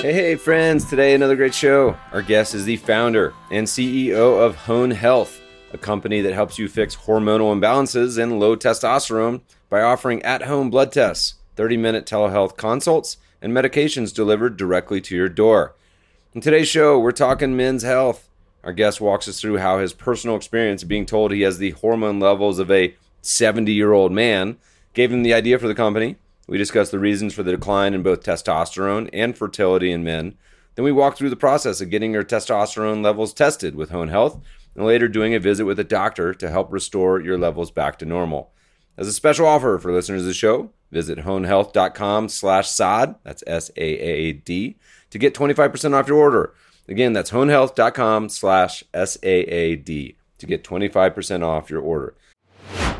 Hey, hey, friends. Today, another great show. Our guest is the founder and CEO of Hone Health, a company that helps you fix hormonal imbalances and low testosterone by offering at home blood tests, 30 minute telehealth consults, and medications delivered directly to your door. In today's show, we're talking men's health. Our guest walks us through how his personal experience of being told he has the hormone levels of a 70 year old man gave him the idea for the company. We discuss the reasons for the decline in both testosterone and fertility in men. Then we walk through the process of getting your testosterone levels tested with Hone Health and later doing a visit with a doctor to help restore your levels back to normal. As a special offer for listeners of the show, visit honehealth.com slash Saad, that's S-A-A-D, to get 25% off your order. Again, that's honehealth.com slash S-A-A-D to get 25% off your order.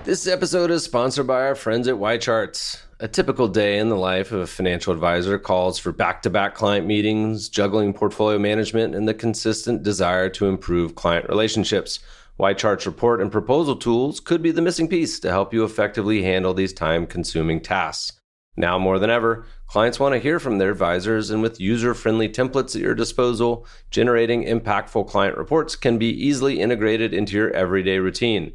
This episode is sponsored by our friends at YCharts. A typical day in the life of a financial advisor calls for back to back client meetings, juggling portfolio management, and the consistent desire to improve client relationships. YCharts report and proposal tools could be the missing piece to help you effectively handle these time consuming tasks. Now more than ever, clients want to hear from their advisors, and with user friendly templates at your disposal, generating impactful client reports can be easily integrated into your everyday routine,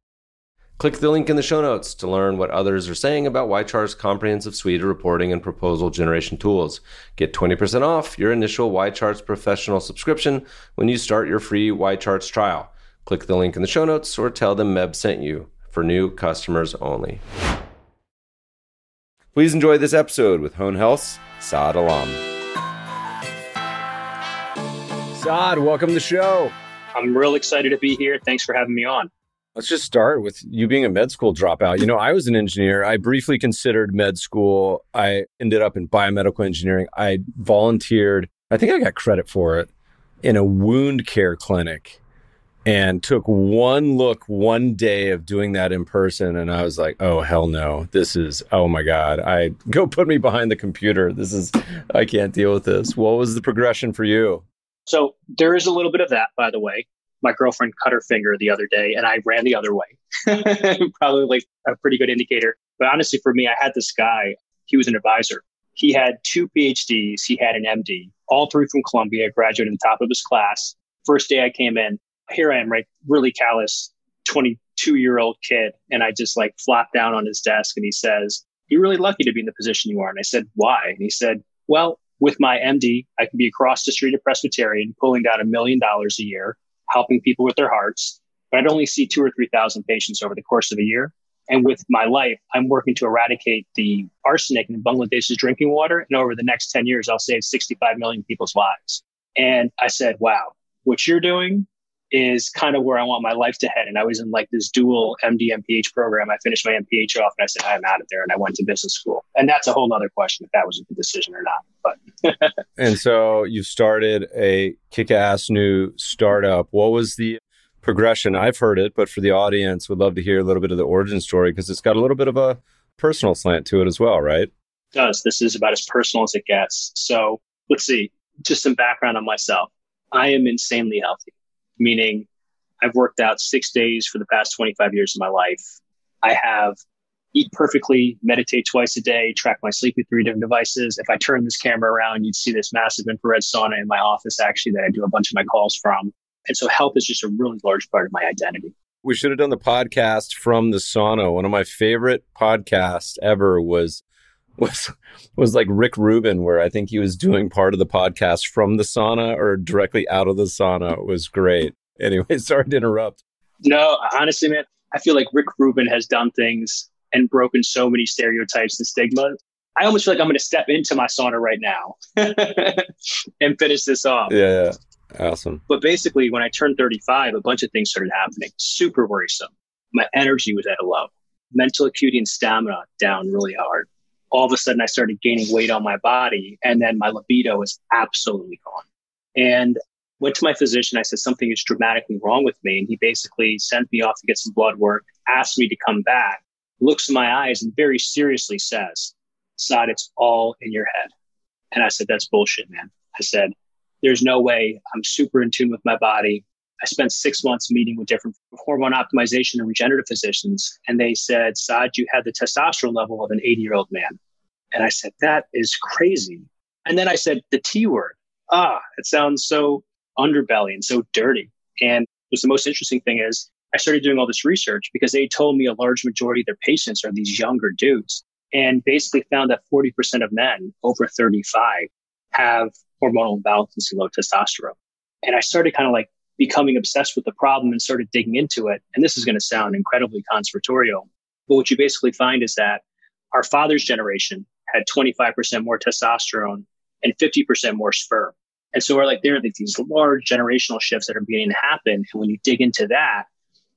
Click the link in the show notes to learn what others are saying about YChart's comprehensive suite of reporting and proposal generation tools. Get 20% off your initial YCharts professional subscription when you start your free YCharts trial. Click the link in the show notes or tell them Meb sent you for new customers only. Please enjoy this episode with Hone Health's Saad Alam. Saad, welcome to the show. I'm real excited to be here. Thanks for having me on. Let's just start with you being a med school dropout. You know, I was an engineer. I briefly considered med school. I ended up in biomedical engineering. I volunteered, I think I got credit for it, in a wound care clinic and took one look one day of doing that in person and i was like oh hell no this is oh my god i go put me behind the computer this is i can't deal with this what was the progression for you so there is a little bit of that by the way my girlfriend cut her finger the other day and i ran the other way probably like a pretty good indicator but honestly for me i had this guy he was an advisor he had two phds he had an md all three from columbia graduated on top of his class first day i came in here I am, right? Really callous, 22 year old kid. And I just like flop down on his desk and he says, You're really lucky to be in the position you are. And I said, Why? And he said, Well, with my MD, I can be across the street at Presbyterian pulling down a million dollars a year, helping people with their hearts. But I'd only see two or 3,000 patients over the course of a year. And with my life, I'm working to eradicate the arsenic in Bangladesh's drinking water. And over the next 10 years, I'll save 65 million people's lives. And I said, wow, what you're doing is kind of where I want my life to head. And I was in like this dual MD MPH program. I finished my MPH off and I said, I'm out of there. And I went to business school. And that's a whole other question if that was a good decision or not. But and so you started a kick ass new startup. What was the progression? I've heard it, but for the audience, would love to hear a little bit of the origin story because it's got a little bit of a personal slant to it as well, right? It does. This is about as personal as it gets. So let's see, just some background on myself. I am insanely healthy meaning I've worked out six days for the past 25 years of my life. I have eat perfectly, meditate twice a day, track my sleep with three different devices. If I turn this camera around, you'd see this massive infrared sauna in my office, actually, that I do a bunch of my calls from. And so health is just a really large part of my identity. We should have done the podcast from the sauna. One of my favorite podcasts ever was was was like Rick Rubin, where I think he was doing part of the podcast from the sauna or directly out of the sauna. It was great. Anyway, sorry to interrupt. No, honestly, man, I feel like Rick Rubin has done things and broken so many stereotypes and stigma. I almost feel like I'm going to step into my sauna right now and finish this off. Yeah, yeah, awesome. But basically, when I turned 35, a bunch of things started happening. Super worrisome. My energy was at a low. Mental acuity and stamina down really hard. All of a sudden, I started gaining weight on my body, and then my libido was absolutely gone. And went to my physician. I said something is dramatically wrong with me, and he basically sent me off to get some blood work. Asked me to come back. Looks in my eyes and very seriously says, "Saad, it's all in your head." And I said, "That's bullshit, man." I said, "There's no way. I'm super in tune with my body. I spent six months meeting with different hormone optimization and regenerative physicians, and they said, Saad, you had the testosterone level of an 80 year old man. And I said, that is crazy. And then I said, the T word. Ah, it sounds so underbelly and so dirty. And was the most interesting thing is I started doing all this research because they told me a large majority of their patients are these younger dudes and basically found that 40% of men over 35 have hormonal imbalance and low testosterone. And I started kind of like becoming obsessed with the problem and started digging into it. And this is going to sound incredibly conspiratorial. But what you basically find is that our father's generation had 25% more testosterone and 50% more sperm. And so we're like, there are these large generational shifts that are beginning to happen. And when you dig into that,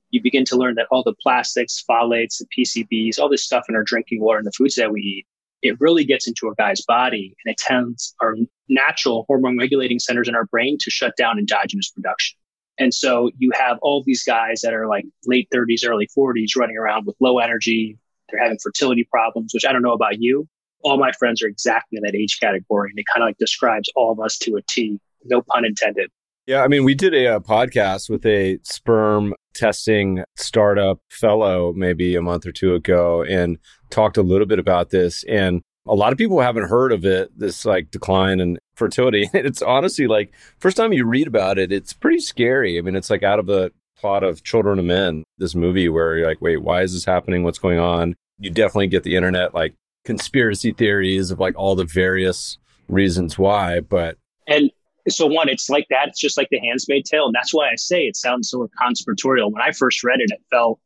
you begin to learn that all the plastics, phthalates, the PCBs, all this stuff in our drinking water and the foods that we eat, it really gets into a guy's body and it tends our natural hormone regulating centers in our brain to shut down endogenous production. And so you have all these guys that are like late 30s, early 40s running around with low energy. They're having fertility problems, which I don't know about you. All my friends are exactly in that age category. And it kind of like describes all of us to a T. No pun intended. Yeah. I mean, we did a, a podcast with a sperm testing startup fellow maybe a month or two ago and talked a little bit about this. And a lot of people haven't heard of it, this like decline in fertility. It's honestly like first time you read about it, it's pretty scary. I mean, it's like out of the plot of Children of Men, this movie where you're like, wait, why is this happening? What's going on? You definitely get the internet like conspiracy theories of like all the various reasons why, but and so one, it's like that. It's just like the Handmaid's Tale, and that's why I say it sounds so conspiratorial. When I first read it, it felt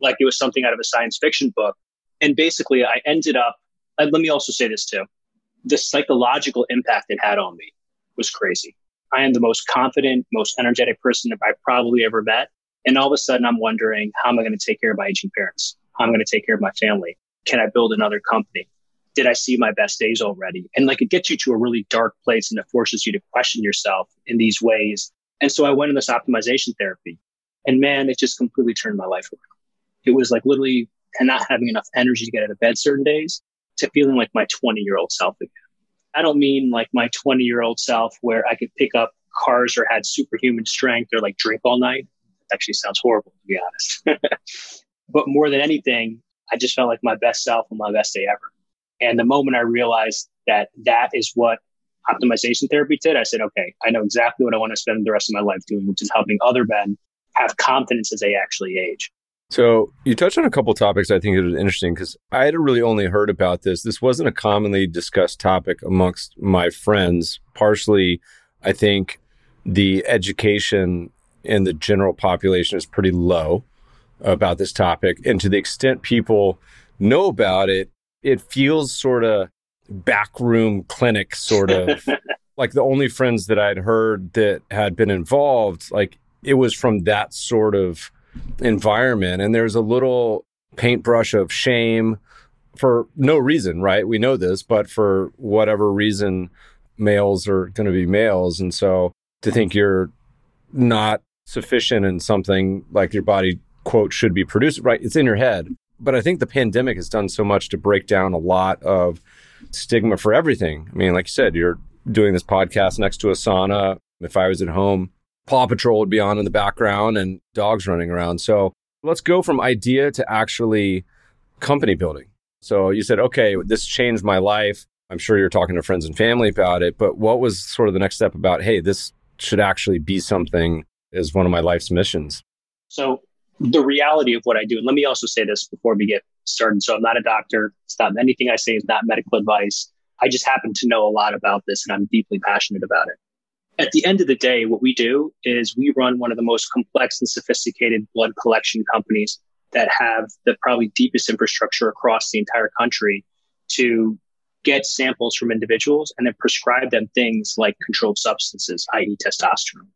like it was something out of a science fiction book. And basically, I ended up let me also say this too. The psychological impact it had on me was crazy. I am the most confident, most energetic person that I probably ever met. And all of a sudden, I'm wondering, how am I going to take care of my aging parents? How am I going to take care of my family? Can I build another company? Did I see my best days already? And like it gets you to a really dark place and it forces you to question yourself in these ways. And so I went in this optimization therapy and man, it just completely turned my life around. It was like literally not having enough energy to get out of bed certain days to feeling like my 20 year old self again. I don't mean like my 20 year old self where I could pick up cars or had superhuman strength or like drink all night. Actually sounds horrible to be honest. but more than anything, I just felt like my best self on my best day ever. And the moment I realized that that is what optimization therapy did, I said, okay, I know exactly what I want to spend the rest of my life doing, which is helping other men have confidence as they actually age. So you touched on a couple topics I think it was interesting because I had really only heard about this. This wasn't a commonly discussed topic amongst my friends. Partially, I think the education in the general population is pretty low about this topic. And to the extent people know about it, it feels sort of backroom clinic, sort of like the only friends that I'd heard that had been involved, like it was from that sort of environment. And there's a little paintbrush of shame for no reason, right? We know this, but for whatever reason, males are going to be males. And so to think you're not sufficient in something like your body, quote, should be produced, right? It's in your head. But I think the pandemic has done so much to break down a lot of stigma for everything. I mean, like you said, you're doing this podcast next to a sauna. If I was at home, Paw Patrol would be on in the background and dogs running around. So let's go from idea to actually company building. So you said, okay, this changed my life. I'm sure you're talking to friends and family about it, but what was sort of the next step about, hey, this should actually be something as one of my life's missions? So the reality of what I do, and let me also say this before we get started. So I'm not a doctor. It's not anything I say is not medical advice. I just happen to know a lot about this and I'm deeply passionate about it. At the end of the day, what we do is we run one of the most complex and sophisticated blood collection companies that have the probably deepest infrastructure across the entire country to get samples from individuals and then prescribe them things like controlled substances, i.e., testosterone.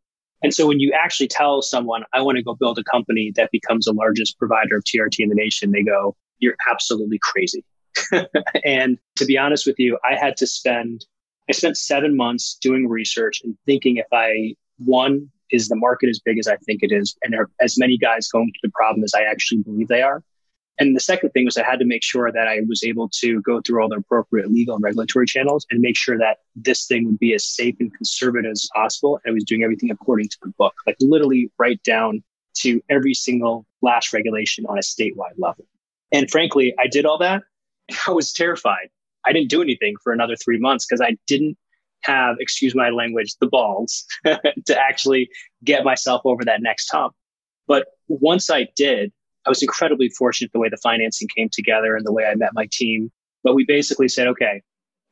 And so when you actually tell someone, I want to go build a company that becomes the largest provider of TRT in the nation, they go, You're absolutely crazy. and to be honest with you, I had to spend, I spent seven months doing research and thinking if I, one, is the market as big as I think it is? And are as many guys going through the problem as I actually believe they are? And the second thing was I had to make sure that I was able to go through all the appropriate legal and regulatory channels and make sure that this thing would be as safe and conservative as possible. And I was doing everything according to the book, like literally right down to every single last regulation on a statewide level. And frankly, I did all that. I was terrified. I didn't do anything for another three months because I didn't have, excuse my language, the balls to actually get myself over that next hump. But once I did, I was incredibly fortunate the way the financing came together and the way I met my team. But we basically said, okay,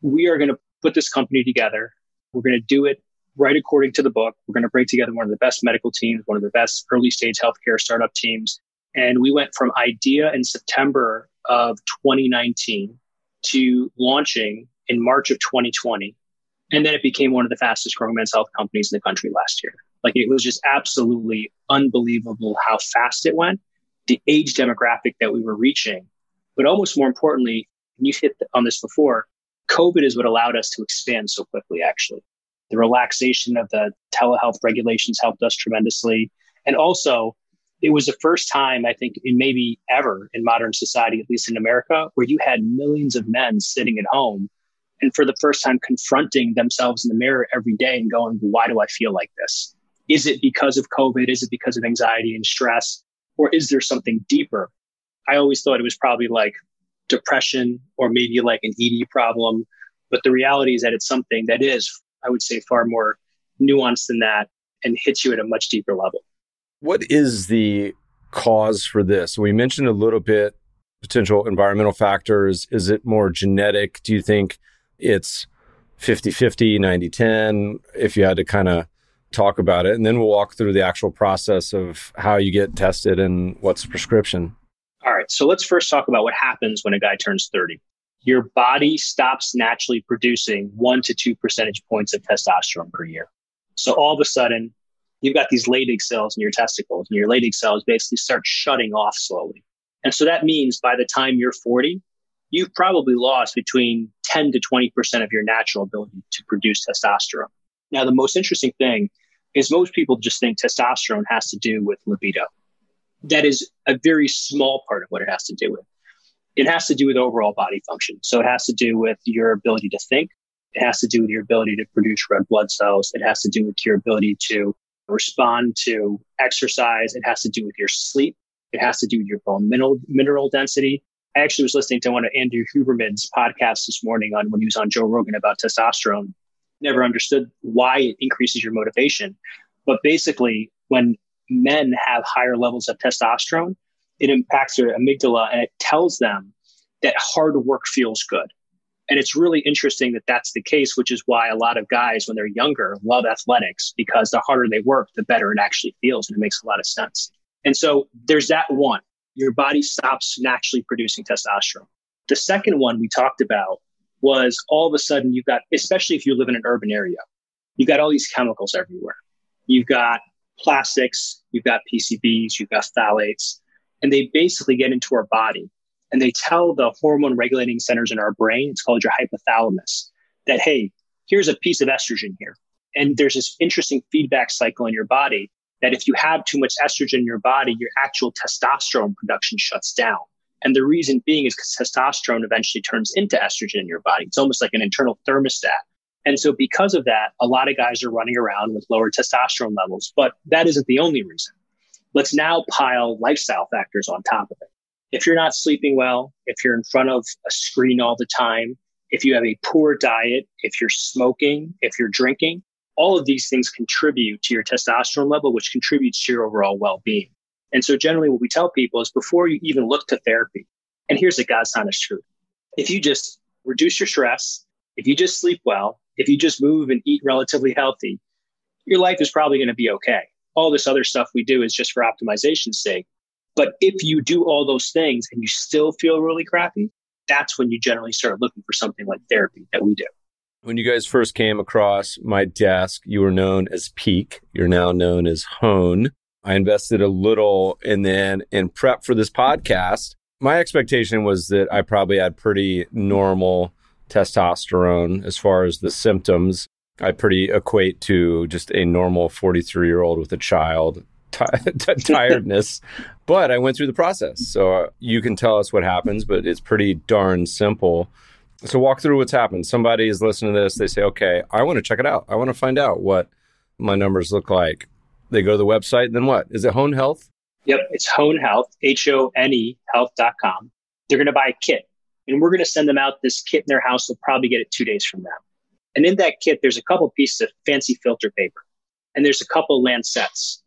we are going to put this company together. We're going to do it right according to the book. We're going to bring together one of the best medical teams, one of the best early stage healthcare startup teams. And we went from idea in September of 2019 to launching in March of 2020. And then it became one of the fastest growing men's health companies in the country last year. Like it was just absolutely unbelievable how fast it went the age demographic that we were reaching. But almost more importantly, you hit on this before, COVID is what allowed us to expand so quickly, actually. The relaxation of the telehealth regulations helped us tremendously. And also, it was the first time, I think, in maybe ever in modern society, at least in America, where you had millions of men sitting at home and for the first time confronting themselves in the mirror every day and going, why do I feel like this? Is it because of COVID? Is it because of anxiety and stress? Or is there something deeper? I always thought it was probably like depression or maybe like an ED problem. But the reality is that it's something that is, I would say, far more nuanced than that and hits you at a much deeper level. What is the cause for this? We mentioned a little bit potential environmental factors. Is it more genetic? Do you think it's 50 50, 90 10? If you had to kind of talk about it, and then we'll walk through the actual process of how you get tested and what's the prescription. All right. So let's first talk about what happens when a guy turns 30. Your body stops naturally producing one to two percentage points of testosterone per year. So all of a sudden, you've got these Leydig cells in your testicles, and your Leydig cells basically start shutting off slowly. And so that means by the time you're 40, you've probably lost between 10 to 20% of your natural ability to produce testosterone. Now, the most interesting thing is most people just think testosterone has to do with libido. That is a very small part of what it has to do with. It has to do with overall body function. So it has to do with your ability to think. It has to do with your ability to produce red blood cells. It has to do with your ability to respond to exercise. It has to do with your sleep. It has to do with your bone mineral, mineral density. I actually was listening to one of Andrew Huberman's podcasts this morning on when he was on Joe Rogan about testosterone never understood why it increases your motivation. But basically, when men have higher levels of testosterone, it impacts their amygdala and it tells them that hard work feels good. And it's really interesting that that's the case, which is why a lot of guys, when they're younger, love athletics because the harder they work, the better it actually feels. And it makes a lot of sense. And so there's that one. Your body stops naturally producing testosterone. The second one we talked about was all of a sudden you've got, especially if you live in an urban area, you've got all these chemicals everywhere. You've got plastics, you've got PCBs, you've got phthalates, and they basically get into our body and they tell the hormone regulating centers in our brain, it's called your hypothalamus, that, hey, here's a piece of estrogen here. And there's this interesting feedback cycle in your body that if you have too much estrogen in your body, your actual testosterone production shuts down. And the reason being is because testosterone eventually turns into estrogen in your body. It's almost like an internal thermostat. And so, because of that, a lot of guys are running around with lower testosterone levels. But that isn't the only reason. Let's now pile lifestyle factors on top of it. If you're not sleeping well, if you're in front of a screen all the time, if you have a poor diet, if you're smoking, if you're drinking, all of these things contribute to your testosterone level, which contributes to your overall well being. And so generally what we tell people is before you even look to therapy, And here's the God's honest truth. If you just reduce your stress, if you just sleep well, if you just move and eat relatively healthy, your life is probably going to be okay. All this other stuff we do is just for optimization's sake. But if you do all those things and you still feel really crappy, that's when you generally start looking for something like therapy that we do. When you guys first came across my desk, you were known as Peak. You're now known as Hone. I invested a little and then in prep for this podcast, my expectation was that I probably had pretty normal testosterone as far as the symptoms. I pretty equate to just a normal 43 year old with a child tiredness. but I went through the process. So uh, you can tell us what happens, but it's pretty darn simple. So walk through what's happened. Somebody is listening to this. They say, okay, I want to check it out. I want to find out what my numbers look like. They go to the website. Then what? Is it Hone Health? Yep. It's Hone Health, H O N E health.com. They're going to buy a kit and we're going to send them out this kit in their house. They'll probably get it two days from now. And in that kit, there's a couple pieces of fancy filter paper and there's a couple lancets.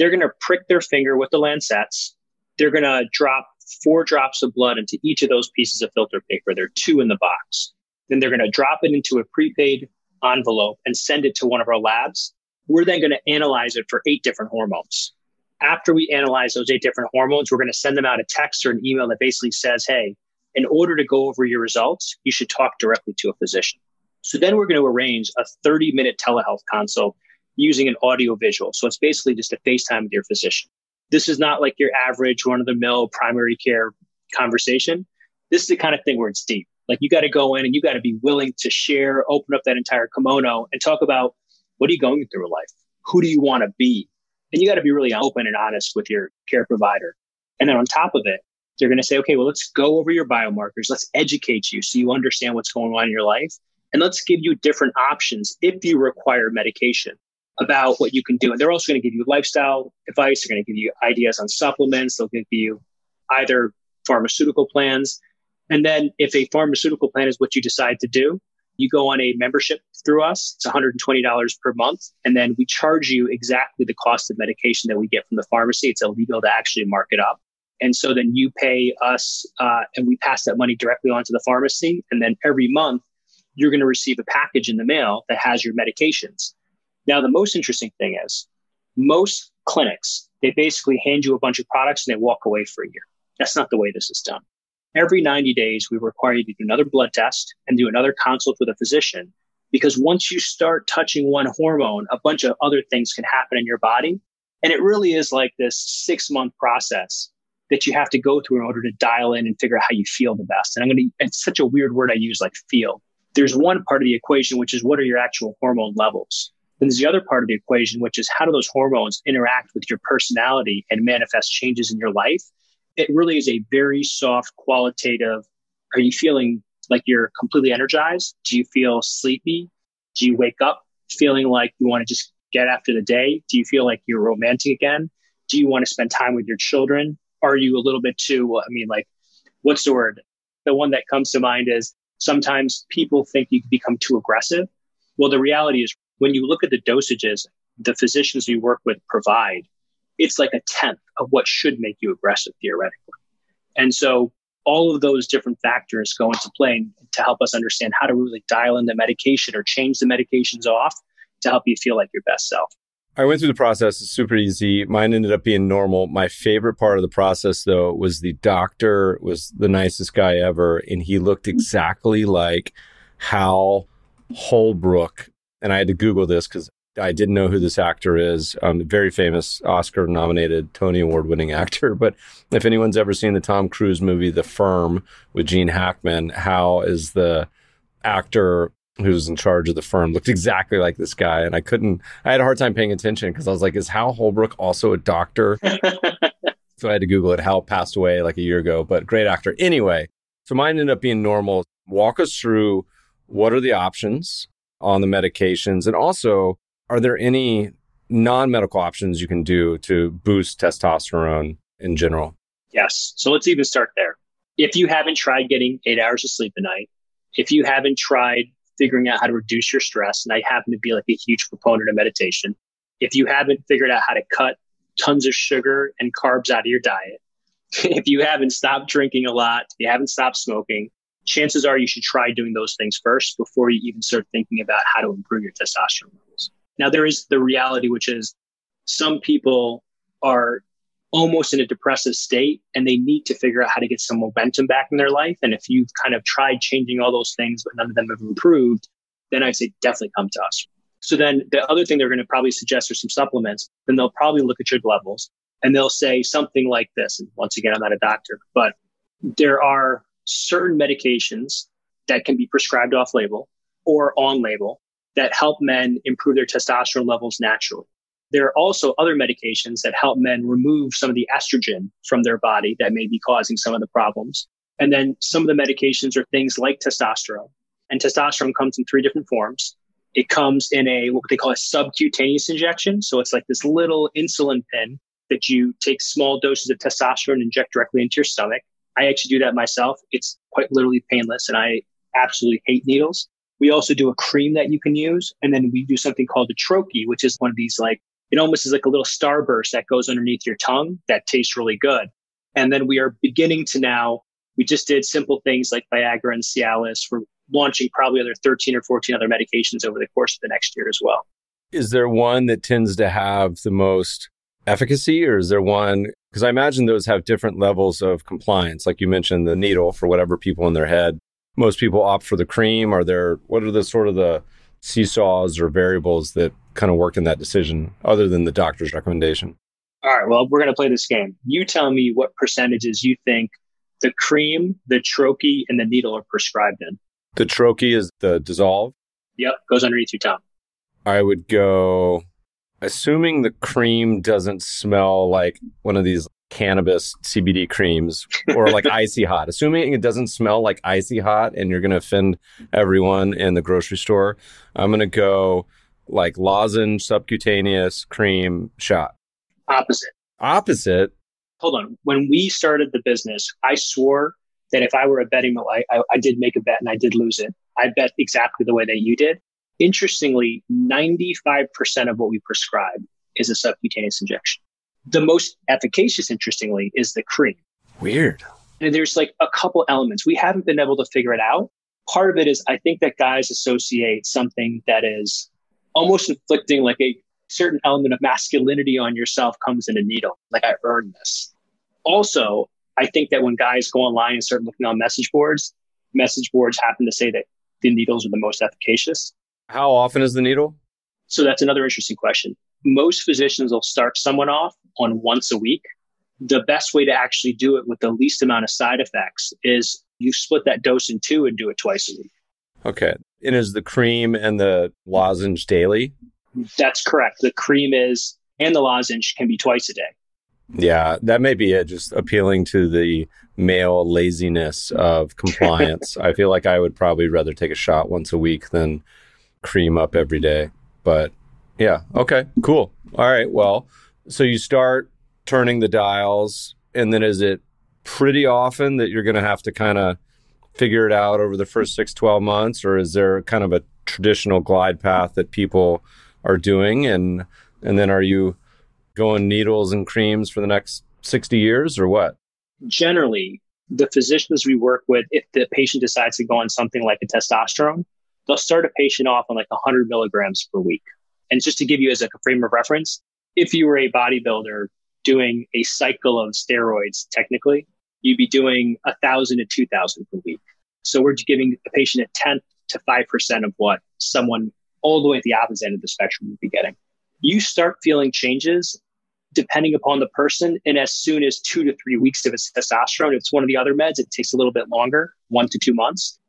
They're going to prick their finger with the lancets. They're going to drop four drops of blood into each of those pieces of filter paper. There are two in the box. Then they're going to drop it into a prepaid envelope and send it to one of our labs. We're then going to analyze it for eight different hormones. After we analyze those eight different hormones, we're going to send them out a text or an email that basically says, Hey, in order to go over your results, you should talk directly to a physician. So then we're going to arrange a 30 minute telehealth consult using an audio visual. So it's basically just a FaceTime with your physician. This is not like your average run of the mill primary care conversation. This is the kind of thing where it's deep. Like you got to go in and you got to be willing to share, open up that entire kimono and talk about what are you going through in life? Who do you want to be? And you got to be really open and honest with your care provider. And then on top of it, they're going to say, okay, well, let's go over your biomarkers. Let's educate you so you understand what's going on in your life. And let's give you different options if you require medication about what you can do. And they're also going to give you lifestyle advice. They're going to give you ideas on supplements. They'll give you either pharmaceutical plans. And then if a pharmaceutical plan is what you decide to do, you go on a membership through us. It's $120 per month. And then we charge you exactly the cost of medication that we get from the pharmacy. It's illegal to actually mark it up. And so then you pay us uh, and we pass that money directly on to the pharmacy. And then every month, you're going to receive a package in the mail that has your medications. Now, the most interesting thing is most clinics, they basically hand you a bunch of products and they walk away for a year. That's not the way this is done. Every 90 days, we require you to do another blood test and do another consult with a physician because once you start touching one hormone, a bunch of other things can happen in your body. And it really is like this six month process that you have to go through in order to dial in and figure out how you feel the best. And I'm going to, it's such a weird word I use, like feel. There's one part of the equation, which is what are your actual hormone levels? Then there's the other part of the equation, which is how do those hormones interact with your personality and manifest changes in your life? It really is a very soft, qualitative. Are you feeling like you're completely energized? Do you feel sleepy? Do you wake up feeling like you want to just get after the day? Do you feel like you're romantic again? Do you want to spend time with your children? Are you a little bit too, I mean, like, what's the word? The one that comes to mind is sometimes people think you become too aggressive. Well, the reality is when you look at the dosages the physicians you work with provide, it's like a tenth of what should make you aggressive theoretically. And so all of those different factors go into play to help us understand how to really dial in the medication or change the medications off to help you feel like your best self. I went through the process. It's super easy. Mine ended up being normal. My favorite part of the process, though, was the doctor was the nicest guy ever, and he looked exactly like Hal Holbrook. And I had to Google this because I didn't know who this actor is. Um, very famous Oscar nominated, Tony Award winning actor. But if anyone's ever seen the Tom Cruise movie, The Firm with Gene Hackman, Hal is the actor who's in charge of the firm looked exactly like this guy and i couldn't i had a hard time paying attention because i was like is hal holbrook also a doctor so i had to google it hal passed away like a year ago but great actor anyway so mine ended up being normal walk us through what are the options on the medications? And also are there any non-medical options you can do to boost testosterone in general? Yes. So let's even start there. If you haven't tried getting eight hours of sleep a night if you haven't tried figuring out how to reduce your stress, and I happen to be like a huge proponent of meditation. If you haven't figured out how to cut tons of sugar and carbs out of your diet, if you haven't stopped drinking a lot, you haven't stopped smoking, chances are you should try doing those things first before you even start thinking about how to improve your testosterone levels. Now, there is the reality, which is some people are almost in a depressive state and they need to figure out how to get some momentum back in their life. And if you've kind of tried changing all those things, but none of them have improved, then I'd say definitely come to us. So then the other thing they're going to probably suggest are some supplements. Then they'll probably look at your levels and they'll say something like this. And once again, I'm not a doctor, but there are certain medications that can be prescribed off label or on label that help men improve their testosterone levels naturally. There are also other medications that help men remove some of the estrogen from their body that may be causing some of the problems. And then some of the medications are things like testosterone. And testosterone comes in three different forms. It comes in a what they call a subcutaneous injection. So it's like this little insulin pen that you take small doses of testosterone and inject directly into your stomach. I actually do that myself. It's quite literally painless and I absolutely hate needles. We also do a cream that you can use. And then we do something called a troche, which is one of these like, it almost is like a little starburst that goes underneath your tongue that tastes really good. And then we are beginning to now, we just did simple things like Viagra and Cialis. We're launching probably other 13 or 14 other medications over the course of the next year as well. Is there one that tends to have the most efficacy or is there one because I imagine those have different levels of compliance. Like you mentioned, the needle for whatever people in their head. Most people opt for the cream. Are there, what are the sort of the seesaws or variables that kind of work in that decision other than the doctor's recommendation? All right. Well, we're going to play this game. You tell me what percentages you think the cream, the troche, and the needle are prescribed in. The troche is the dissolve? Yep. Goes underneath your tongue. I would go assuming the cream doesn't smell like one of these cannabis CBD creams or like icy hot, assuming it doesn't smell like icy hot and you're going to offend everyone in the grocery store, I'm going to go like lozenge, subcutaneous cream shot. Opposite. Opposite. Hold on. When we started the business, I swore that if I were a betting, I, I, I did make a bet and I did lose it. I bet exactly the way that you did. Interestingly, 95% of what we prescribe is a subcutaneous injection. The most efficacious, interestingly, is the cream. Weird. And there's like a couple elements. We haven't been able to figure it out. Part of it is I think that guys associate something that is almost inflicting like a certain element of masculinity on yourself comes in a needle. Like I earned this. Also, I think that when guys go online and start looking on message boards, message boards happen to say that the needles are the most efficacious. How often is the needle? So that's another interesting question. Most physicians will start someone off on once a week. The best way to actually do it with the least amount of side effects is you split that dose in two and do it twice a week. Okay. And is the cream and the lozenge daily? That's correct. The cream is, and the lozenge can be twice a day. Yeah, that may be it. Just appealing to the male laziness of compliance. I feel like I would probably rather take a shot once a week than cream up every day. But yeah, okay, cool. All right, well, so you start turning the dials, and then is it pretty often that you're going to have to kind of figure it out over the first six, 12 months, or is there kind of a traditional glide path that people are doing? And, and then are you going needles and creams for the next 60 years or what? Generally, the physicians we work with, if the patient decides to go on something like a testosterone, they'll start a patient off on like 100 milligrams per week. And just to give you as a frame of reference, if you were a bodybuilder doing a cycle of steroids, technically, you'd be doing a thousand to 2000 per week. So we're giving the patient a tenth to 5% of what someone all the way at the opposite end of the spectrum would be getting. You start feeling changes depending upon the person. And as soon as two to three weeks of its testosterone, if it's one of the other meds, it takes a little bit longer, one to two months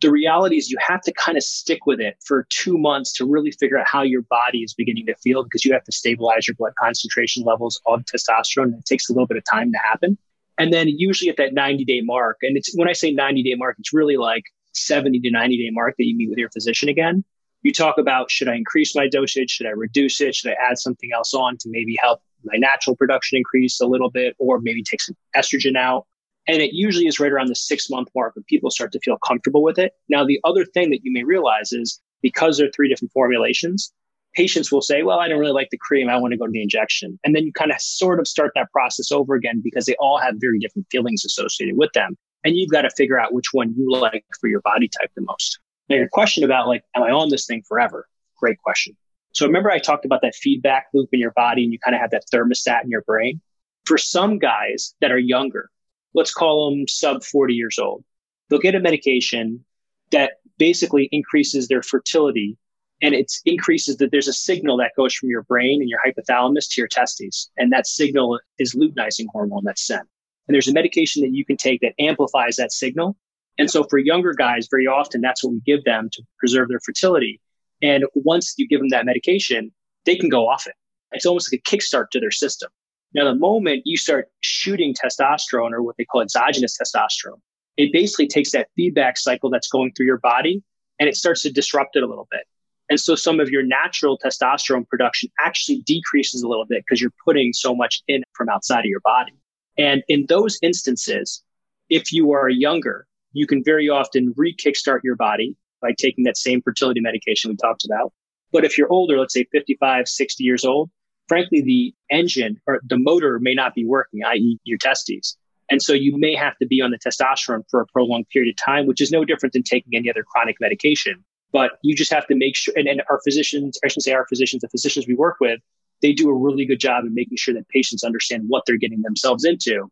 the reality is you have to kind of stick with it for two months to really figure out how your body is beginning to feel because you have to stabilize your blood concentration levels of testosterone. It takes a little bit of time to happen. And then usually at that 90 day mark, and it's when I say 90 day mark, it's really like 70 to 90 day mark that you meet with your physician again. You talk about should I increase my dosage? Should I reduce it? Should I add something else on to maybe help my natural production increase a little bit or maybe take some estrogen out? And it usually is right around the six month mark when people start to feel comfortable with it. Now, the other thing that you may realize is because there are three different formulations, patients will say, well, I don't really like the cream. I want to go to the injection. And then you kind of sort of start that process over again because they all have very different feelings associated with them. And you've got to figure out which one you like for your body type the most. Now, your question about like, am I on this thing forever? Great question. So remember I talked about that feedback loop in your body and you kind of have that thermostat in your brain. For some guys that are younger, let's call them sub 40 years old, they'll get a medication that basically increases their fertility and it increases that there's a signal that goes from your brain and your hypothalamus to your testes. And that signal is luteinizing hormone that's sent. And there's a medication that you can take that amplifies that signal. And so for younger guys, very often that's what we give them to preserve their fertility. And once you give them that medication, they can go off it. It's almost like a kickstart to their system. Now, the moment you start shooting testosterone or what they call exogenous testosterone, it basically takes that feedback cycle that's going through your body and it starts to disrupt it a little bit. And so some of your natural testosterone production actually decreases a little bit because you're putting so much in from outside of your body. And in those instances, if you are younger, you can very often re kickstart your body by taking that same fertility medication we talked about. But if you're older, let's say 55, 60 years old, frankly, the engine or the motor may not be working, i.e., your testes. And so you may have to be on the testosterone for a prolonged period of time, which is no different than taking any other chronic medication. But you just have to make sure, and, and our physicians, I shouldn't say our physicians, the physicians we work with, they do a really good job in making sure that patients understand what they're getting themselves into.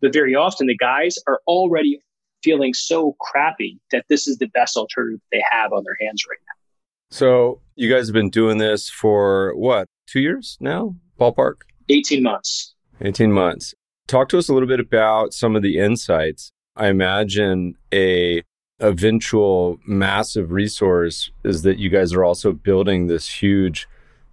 But very often the guys are already feeling so crappy that this is the best alternative they have on their hands right now. So you guys have been doing this for what, two years now? Ballpark? 18 months. 18 months. Talk to us a little bit about some of the insights. I imagine a eventual massive resource is that you guys are also building this huge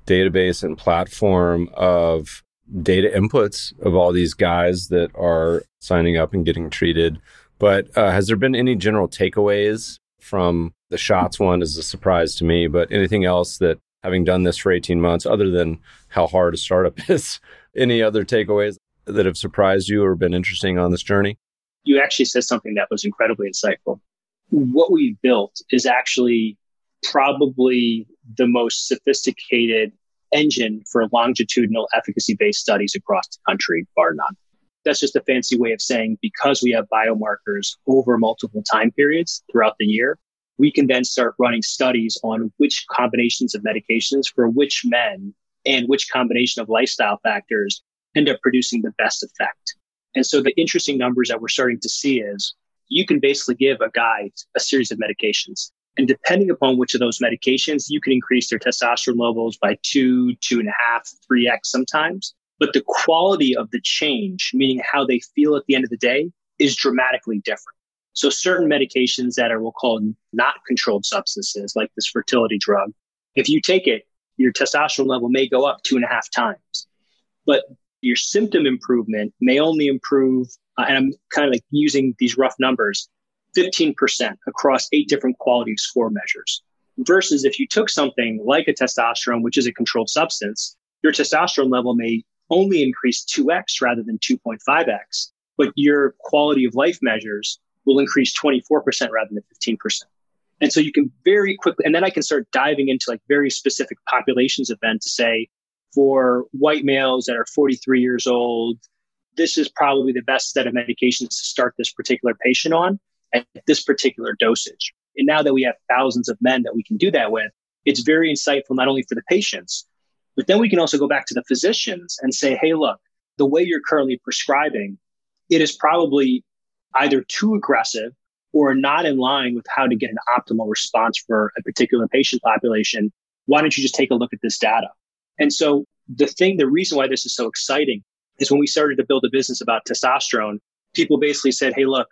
database and platform of data inputs of all these guys that are signing up and getting treated. But uh, has there been any general takeaways from the shots one is a surprise to me, but anything else that having done this for 18 months, other than how hard a startup is, any other takeaways that have surprised you or been interesting on this journey? You actually said something that was incredibly insightful. What we built is actually probably the most sophisticated engine for longitudinal efficacy based studies across the country, bar none. That's just a fancy way of saying because we have biomarkers over multiple time periods throughout the year, we can then start running studies on which combinations of medications for which men and which combination of lifestyle factors end up producing the best effect. And so the interesting numbers that we're starting to see is you can basically give a guy a series of medications. And depending upon which of those medications, you can increase their testosterone levels by two, two and a half, three X sometimes. But the quality of the change, meaning how they feel at the end of the day, is dramatically different. So certain medications that are, we'll call not controlled substances, like this fertility drug, if you take it, your testosterone level may go up two and a half times. But your symptom improvement may only improve, uh, and I'm kind of like using these rough numbers, 15% across eight different quality score measures. Versus if you took something like a testosterone, which is a controlled substance, your testosterone level may only increase 2x rather than 2.5x, but your quality of life measures will increase 24% rather than 15%. And so you can very quickly, and then I can start diving into like very specific populations of men to say, for white males that are 43 years old, this is probably the best set of medications to start this particular patient on at this particular dosage. And now that we have thousands of men that we can do that with, it's very insightful, not only for the patients, but then we can also go back to the physicians and say, hey, look, the way you're currently prescribing, it is probably either too aggressive or not in line with how to get an optimal response for a particular patient population. Why don't you just take a look at this data? And so the thing, the reason why this is so exciting is when we started to build a business about testosterone, people basically said, Hey, look,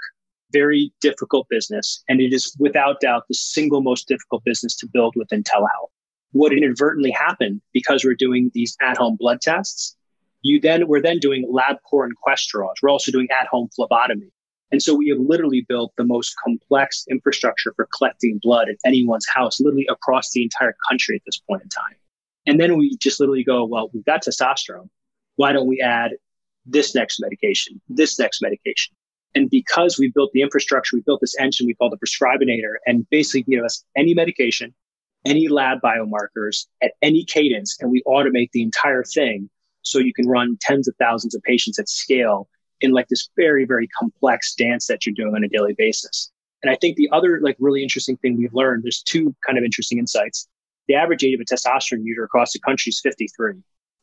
very difficult business. And it is without doubt the single most difficult business to build within telehealth. What inadvertently happened because we're doing these at home blood tests, you then, we're then doing LabCorp and Quest. We're also doing at home phlebotomy. And so we have literally built the most complex infrastructure for collecting blood at anyone's house, literally across the entire country at this point in time. And then we just literally go, well, we've got testosterone. Why don't we add this next medication, this next medication? And because we built the infrastructure, we built this engine we call the prescribinator and basically give us any medication any lab biomarkers at any cadence and we automate the entire thing so you can run tens of thousands of patients at scale in like this very, very complex dance that you're doing on a daily basis. And I think the other like really interesting thing we've learned, there's two kind of interesting insights. The average age of a testosterone user across the country is 53.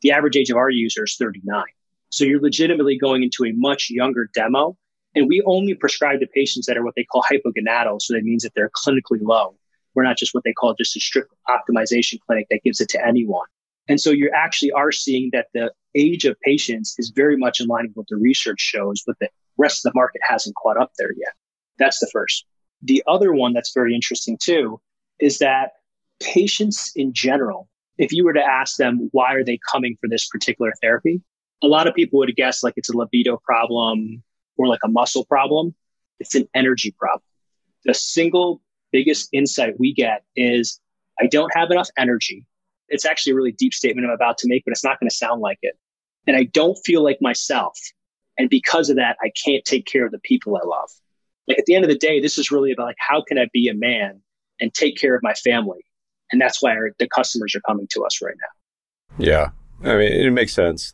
The average age of our user is 39. So you're legitimately going into a much younger demo. And we only prescribe to patients that are what they call hypogonadal. So that means that they're clinically low. We're not just what they call just a strict optimization clinic that gives it to anyone. And so you actually are seeing that the age of patients is very much in line with what the research shows, but the rest of the market hasn't caught up there yet. That's the first. The other one that's very interesting too is that patients in general, if you were to ask them why are they coming for this particular therapy, a lot of people would guess like it's a libido problem or like a muscle problem. It's an energy problem. The single biggest insight we get is I don't have enough energy. It's actually a really deep statement I'm about to make, but it's not going to sound like it. And I don't feel like myself. And because of that, I can't take care of the people I love. Like at the end of the day, this is really about like, how can I be a man and take care of my family? And that's why our, the customers are coming to us right now. Yeah. I mean, it makes sense.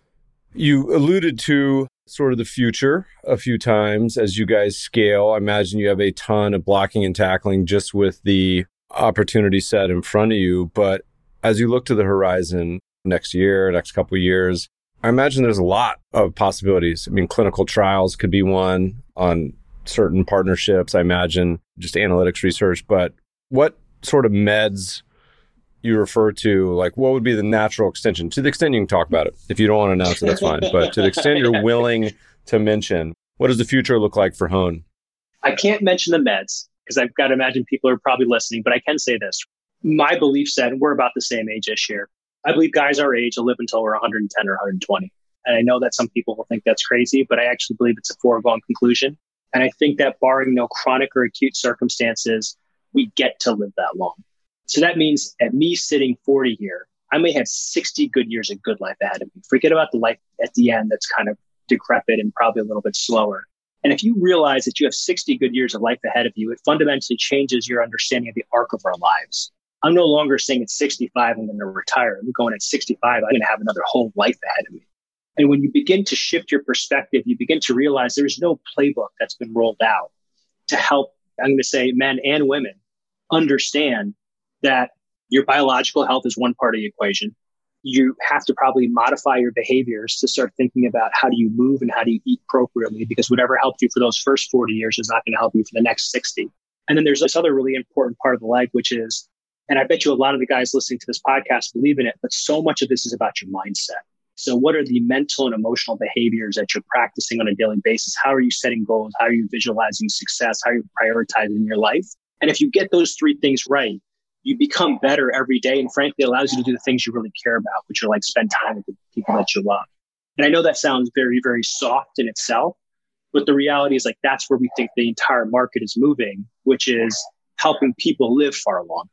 You alluded to sort of the future a few times as you guys scale. I imagine you have a ton of blocking and tackling just with the opportunity set in front of you. But as you look to the horizon next year, next couple years, I imagine there's a lot of possibilities. I mean, clinical trials could be one on certain partnerships. I imagine just analytics research. But what sort of meds you refer to, like what would be the natural extension? To the extent you can talk about it. If you don't want to announce it, that's fine. But to the extent you're willing to mention, what does the future look like for Hone? I can't mention the meds because I've got to imagine people are probably listening, but I can say this. My belief set, we're about the same age this year. I believe guys our age will live until we're 110 or 120. And I know that some people will think that's crazy, but I actually believe it's a foregone conclusion. And I think that barring no chronic or acute circumstances, we get to live that long. So that means at me sitting 40 here, I may have 60 good years of good life ahead of me. Forget about the life at the end that's kind of decrepit and probably a little bit slower. And if you realize that you have 60 good years of life ahead of you, it fundamentally changes your understanding of the arc of our lives. I'm no longer saying at 65, I'm going to retire. I'm going at 65, I'm going to have another whole life ahead of me. And when you begin to shift your perspective, you begin to realize there's no playbook that's been rolled out to help, I'm going to say men and women understand that your biological health is one part of the equation. You have to probably modify your behaviors to start thinking about how do you move and how do you eat appropriately because whatever helped you for those first 40 years is not going to help you for the next 60. And then there's this other really important part of the leg, which is, and I bet you a lot of the guys listening to this podcast believe in it, but so much of this is about your mindset. So what are the mental and emotional behaviors that you're practicing on a daily basis? How are you setting goals? How are you visualizing success? How are you prioritizing your life? And if you get those three things right, you become better every day and frankly it allows you to do the things you really care about, which are like spend time with the people that you love. And I know that sounds very, very soft in itself, but the reality is like that's where we think the entire market is moving, which is helping people live far longer.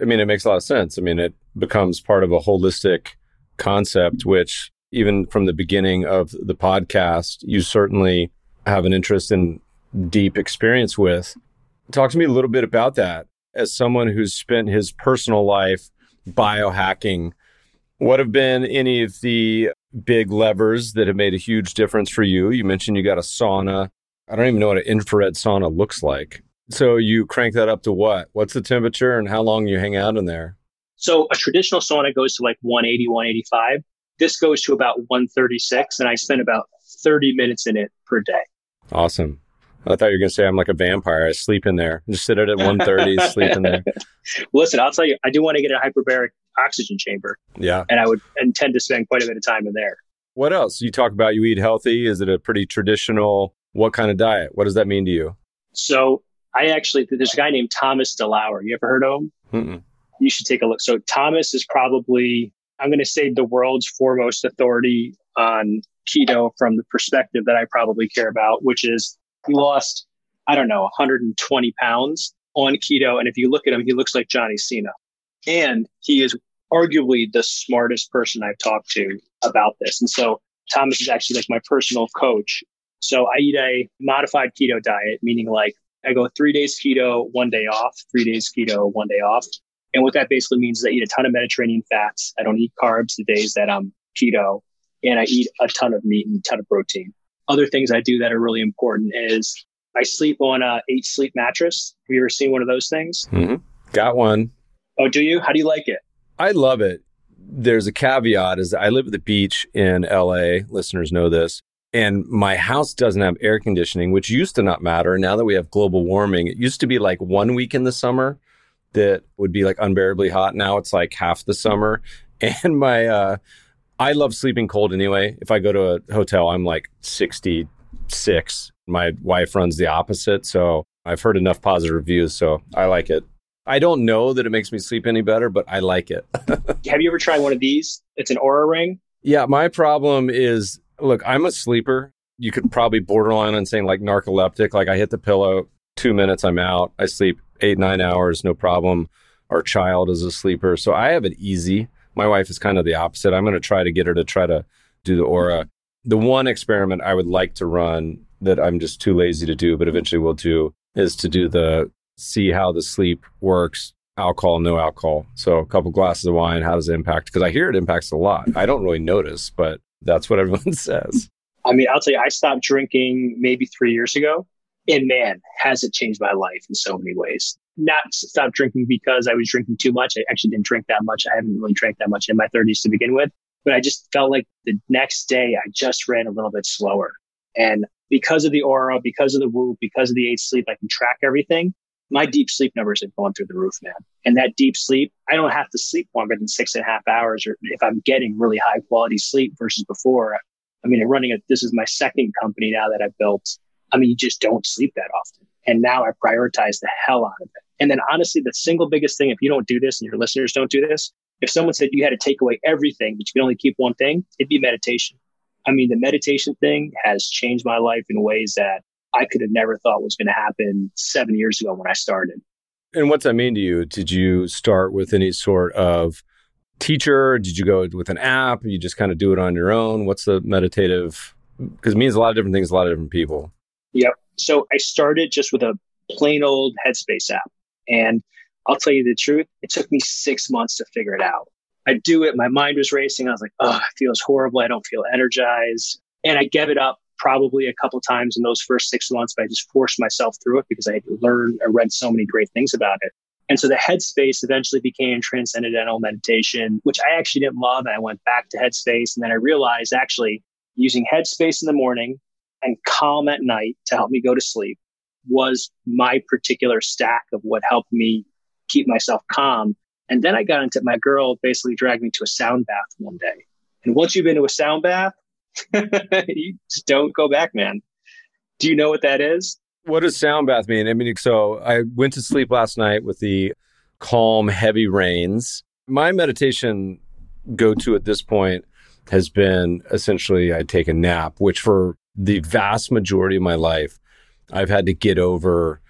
I mean, it makes a lot of sense. I mean, it becomes part of a holistic concept, which even from the beginning of the podcast, you certainly have an interest in deep experience with. Talk to me a little bit about that as someone who's spent his personal life biohacking, what have been any of the big levers that have made a huge difference for you? You mentioned you got a sauna. I don't even know what an infrared sauna looks like. So you crank that up to what? What's the temperature and how long you hang out in there? So a traditional sauna goes to like 180, 185. This goes to about 136, and I spend about 30 minutes in it per day. Awesome. I thought you were going to say I'm like a vampire. I sleep in there. Just sit it at 130, sleep in there. Listen, I'll tell you, I do want to get a hyperbaric oxygen chamber. Yeah. And I would intend to spend quite a bit of time in there. What else? You talk about you eat healthy. Is it a pretty traditional, what kind of diet? What does that mean to you? So I actually, there's a guy named Thomas DeLauer. You ever heard of him? Mm-mm. You should take a look. So Thomas is probably, I'm going to say the world's foremost authority on keto from the perspective that I probably care about, which is he lost, I don't know, 120 pounds on keto. And if you look at him, he looks like Johnny Cena. And he is arguably the smartest person I've talked to about this. And so Thomas is actually like my personal coach. So I eat a modified keto diet, meaning like I go three days keto, one day off, three days keto, one day off. And what that basically means is I eat a ton of Mediterranean fats. I don't eat carbs the days that I'm keto, and I eat a ton of meat and a ton of protein. Other things I do that are really important is I sleep on a eight sleep mattress. Have you ever seen one of those things? Mm-hmm. Got one. Oh, do you? How do you like it? I love it. There's a caveat is I live at the beach in LA. Listeners know this. And my house doesn't have air conditioning, which used to not matter. Now that we have global warming, it used to be like one week in the summer that would be like unbearably hot. Now it's like half the summer. And my, uh, I love sleeping cold anyway. If I go to a hotel, I'm like 66. My wife runs the opposite. So I've heard enough positive reviews. So I like it. I don't know that it makes me sleep any better, but I like it. Have you ever tried one of these? It's an Oura ring. Yeah, my problem is look, I'm a sleeper. You could probably borderline on saying like narcoleptic. Like I hit the pillow, two minutes, I'm out. I sleep eight, nine hours, no problem. Our child is a sleeper. So I have it easy. My wife is kind of the opposite. I'm going to try to get her to try to do the Oura. The one experiment I would like to run that I'm just too lazy to do, but eventually will do is to do the see how the sleep works alcohol, no alcohol. So a couple glasses of wine, how does it impact? Because I hear it impacts a lot. I don't really notice, but that's what everyone says. I mean, I'll tell you, I stopped drinking maybe three years ago. And man, has it changed my life in so many ways. Not stopped drinking because I was drinking too much. I actually didn't drink that much. I haven't really drank that much in my 30s to begin with. But I just felt like the next day I just ran a little bit slower. And because of the Oura, because of the Whoop, because of the eight sleep, I can track everything. My deep sleep numbers have gone through the roof, man. And that deep sleep, I don't have to sleep longer than six and a half hours or if I'm getting really high quality sleep versus before. I mean, running a, this is my second company now that I've built. I mean, you just don't sleep that often. And now I prioritize the hell out of it. And then honestly, the single biggest thing, if you don't do this and your listeners don't do this, if someone said you had to take away everything, but you can only keep one thing, it'd be meditation. I mean, the meditation thing has changed my life in ways that I could have never thought was going to happen seven years ago when I started. And what's that mean to you? Did you start with any sort of teacher? Did you go with an app? You just kind of do it on your own? What's the meditative? Because it means a lot of different things, a lot of different people. Yep. So I started just with a plain old Headspace app. And I'll tell you the truth, it took me six months to figure it out. I do it, my mind was racing. I was like, oh, it feels horrible. I don't feel energized. And I gave it up probably a couple times in those first six months, but I just forced myself through it because I had learned, I read so many great things about it. And so the Headspace eventually became Transcendental Meditation, which I actually didn't love. And I went back to Headspace. And then I realized actually using Headspace in the morning and Calm at night to help me go to sleep was my particular stack of what helped me keep myself calm. And then I got into my girl basically dragged me to a sound bath one day. And once you've been to a sound bath, you just don't go back, man. Do you know what that is? What does sound bath mean? I mean, so I went to sleep last night with the calm, heavy rains. My meditation go to at this point has been essentially I take a nap, which for the vast majority of my life, I've had to get over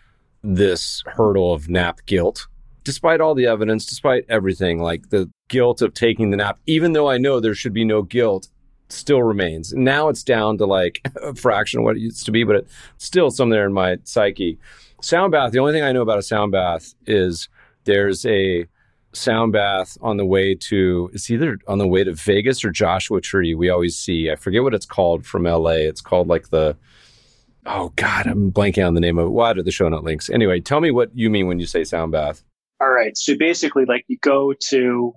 this hurdle of nap guilt. Despite all the evidence, despite everything, like the guilt of taking the nap, even though I know there should be no guilt, still remains. Now it's down to like a fraction of what it used to be, but it's still somewhere in my psyche. Sound bath, the only thing I know about a sound bath is there's a sound bath on the way to it's either on the way to Vegas or Joshua Tree. We always see. I forget what it's called from LA. It's called like the oh god, I'm blanking on the name of it. What are the show note links? Anyway, tell me what you mean when you say sound bath. All right. So basically, like you go to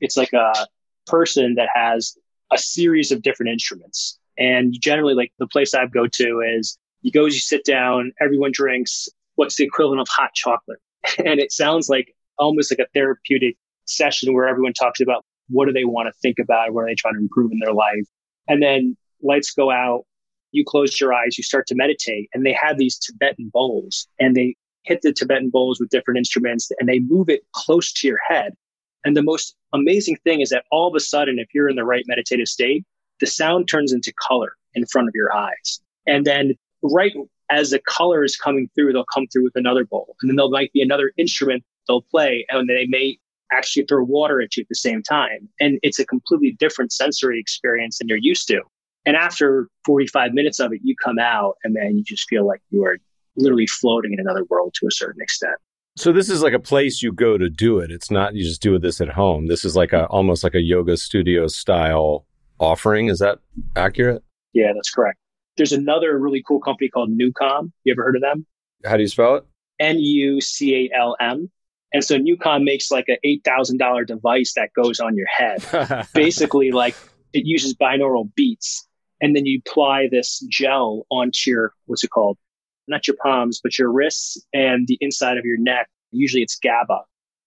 it's like a person that has a series of different instruments. And generally, like the place I go to is you go, you sit down, everyone drinks what's the equivalent of hot chocolate. And it sounds like almost like a therapeutic session where everyone talks about what do they want to think about, what are they trying to improve in their life. And then lights go out, you close your eyes, you start to meditate. And they have these Tibetan bowls and they hit the Tibetan bowls with different instruments and they move it close to your head. And the most amazing thing is that all of a sudden, if you're in the right meditative state, the sound turns into color in front of your eyes. And then right as the color is coming through, they'll come through with another bowl. And then there might be another instrument they'll play and they may actually throw water at you at the same time. And it's a completely different sensory experience than you're used to. And after 45 minutes of it, you come out and then you just feel like you are literally floating in another world to a certain extent. So this is like a place you go to do it. It's not you just do this at home. This is like a almost like a yoga studio style offering. Is that accurate? Yeah, that's correct. There's another really cool company called Nucalm. You ever heard of them? How do you spell it? N U C A L M. And so Nucalm makes like an eight thousand dollar device that goes on your head. Basically, like it uses binaural beats, and then you apply this gel onto your what's it called? Not your palms, but your wrists and the inside of your neck. Usually, it's GABA,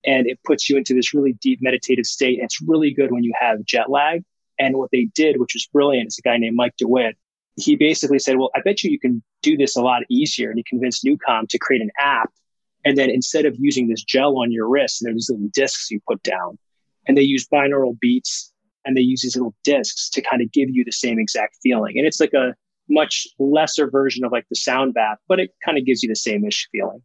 and it puts you into this really deep meditative state. And it's really good when you have jet lag. And what they did, which was brilliant, is a guy named Mike DeWitt. He basically said, "Well, I bet you you can do this a lot easier." And he convinced Nucalm to create an app and then instead of using this gel on your wrist, there's little discs you put down. And they use binaural beats and they use these little discs to kind of give you the same exact feeling. And it's like a much lesser version of like the sound bath, but it kind of gives you the same ish feeling.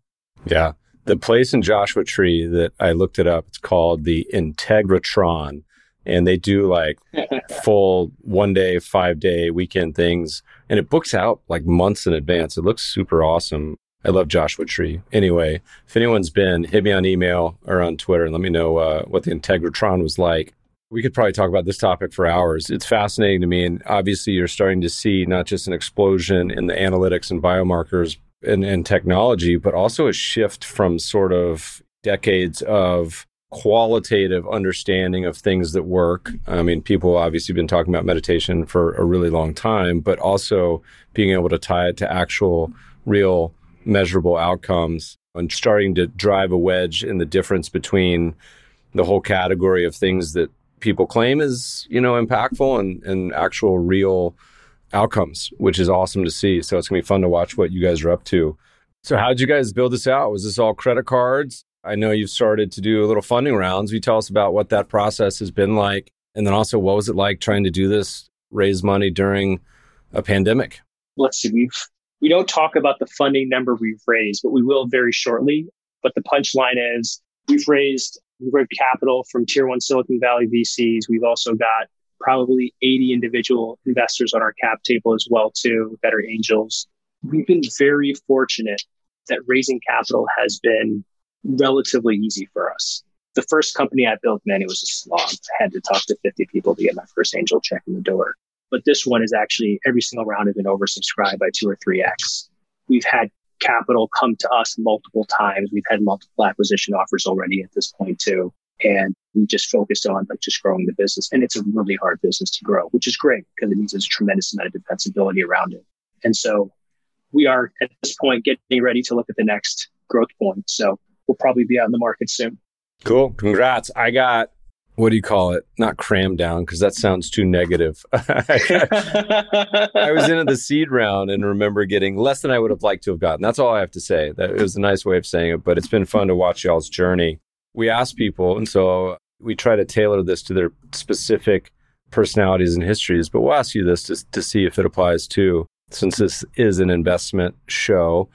Yeah. The place in Joshua Tree that I looked it up, it's called the Integratron. And they do like full one day, five day weekend things. And it books out like months in advance. It looks super awesome. I love Joshua Tree. Anyway, if anyone's been, hit me on email or on Twitter and let me know uh, what the Integratron was like. We could probably talk about this topic for hours. It's fascinating to me. And obviously, you're starting to see not just an explosion in the analytics and biomarkers and, and technology, but also a shift from sort of decades of qualitative understanding of things that work. I mean, people obviously been talking about meditation for a really long time, but also being able to tie it to actual, real measurable outcomes and starting to drive a wedge in the difference between the whole category of things that people claim is, you know, impactful and, and actual real outcomes, which is awesome to see. So it's gonna be fun to watch what you guys are up to. So how did you guys build this out? Was this all credit cards? I know you've started to do a little funding rounds. Will you tell us about what that process has been like? And then also what was it like trying to do this, raise money during a pandemic? Let's see, we've we don't talk about the funding number we've raised, but we will very shortly. But the punchline is we've raised, we've raised capital from tier one Silicon Valley VCs. We've also got probably 80 individual investors on our cap table as well, too, that are angels. We've been very fortunate that raising capital has been relatively easy for us. The first company I built, man, it was a slog. I had to talk to 50 people to get my first angel check in the door. But this one is actually every single round has been oversubscribed by two or three X. We've had capital come to us multiple times. We've had multiple acquisition offers already at this point too. And we just focused on like just growing the business. And it's a really hard business to grow, which is great because it means there's a tremendous amount of defensibility around it. And so we are at this point getting ready to look at the next growth point. So we'll probably be out in the market soon. Cool. Congrats. I got what do you call it? Not cram down because that sounds too negative. I was into the seed round and remember getting less than I would have liked to have gotten. That's all I have to say. That it was a nice way of saying it, but it's been fun to watch y'all's journey. We ask people, and so we try to tailor this to their specific personalities and histories. But we'll ask you this to, to see if it applies too, since this is an investment show.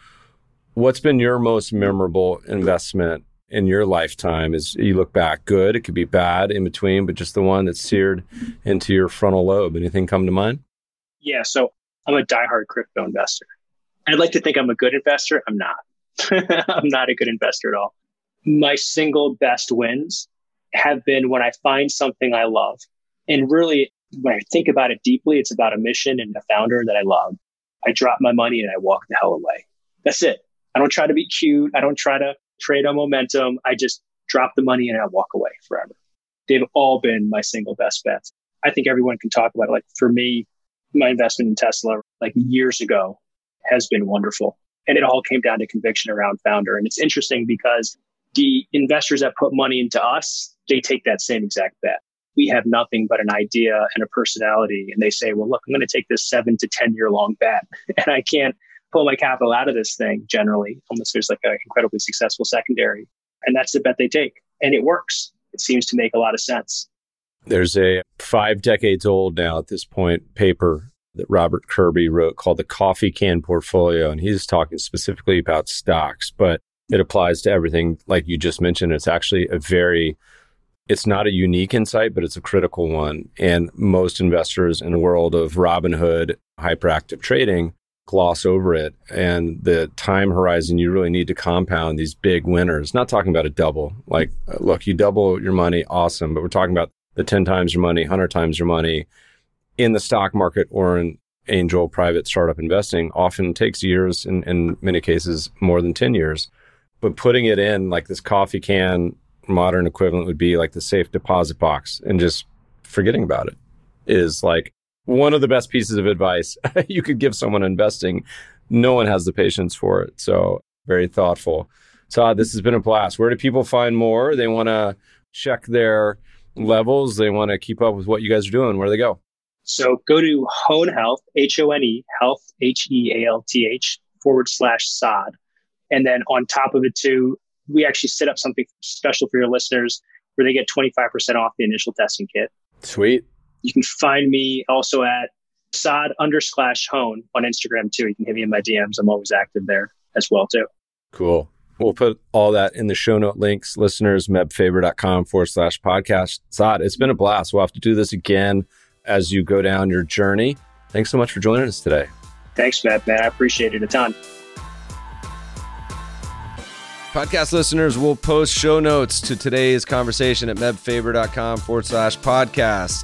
What's been your most memorable investment in your lifetime is you look back good it could be bad in between but just the one that's seared into your frontal lobe. Anything come to mind? Yeah so i'm a diehard crypto investor. I'd like to think i'm a good investor. I'm not. I'm not a good investor at all. My single best wins have been when i find something i love. And really when i think about it deeply it's about a mission and a founder that i love. I drop my money and i walk the hell away. That's it. I don't try to be cute. I don't try to trade on momentum. I just drop the money and I walk away forever. They've all been my single best bets. I think everyone can talk about it. Like for me, my investment in Tesla, like years ago, has been wonderful. And it all came down to conviction around founder. And it's interesting because the investors that put money into us, they take that same exact bet. We have nothing but an idea and a personality. And they say, well, look, I'm going to take this seven to 10 year long bet. And I can't pull my capital out of this thing generally, unless there's like an incredibly successful secondary. And that's the bet they take. And it works. It seems to make a lot of sense. There's a five decades old now at this point paper that Robert Kirby wrote called the Coffee Can Portfolio. And he's talking specifically about stocks, but it applies to everything like you just mentioned. It's actually a very it's not a unique insight, but it's a critical one. And most investors in the world of Robinhood hyperactive trading gloss over it and the time horizon you really need to compound these big winners. Not talking about a double. Like, look, you double your money, awesome. But we're talking about the 10 times your money, 100 times your money in the stock market or in angel private startup investing often takes years in many cases more than 10 years. But putting it in like this coffee can modern equivalent would be like the safe deposit box and just forgetting about it is like one of the best pieces of advice you could give someone investing. No one has the patience for it. So very thoughtful. So this has been a blast. Where do people find more? They want to check their levels. They want to keep up with what you guys are doing. Where do they go? So go to Hone Health, H O N E, health, H E A L T H, forward slash Saad. And then on top of it, too, we actually set up something special for your listeners where they get 25% off the initial testing kit. Sweet. You can find me also at Saad underscore hone on Instagram too. You can hit me in my DMs. I'm always active there as well too. Cool. We'll put all that in the show note links. Listeners, mebfaber.com forward slash podcast. Saad, it's been a blast. We'll have to do this again as you go down your journey. Thanks so much for joining us today. Thanks, Matt. Man, I appreciate it a ton. Podcast listeners will post show notes to today's conversation at mebfaber.com forward slash podcast.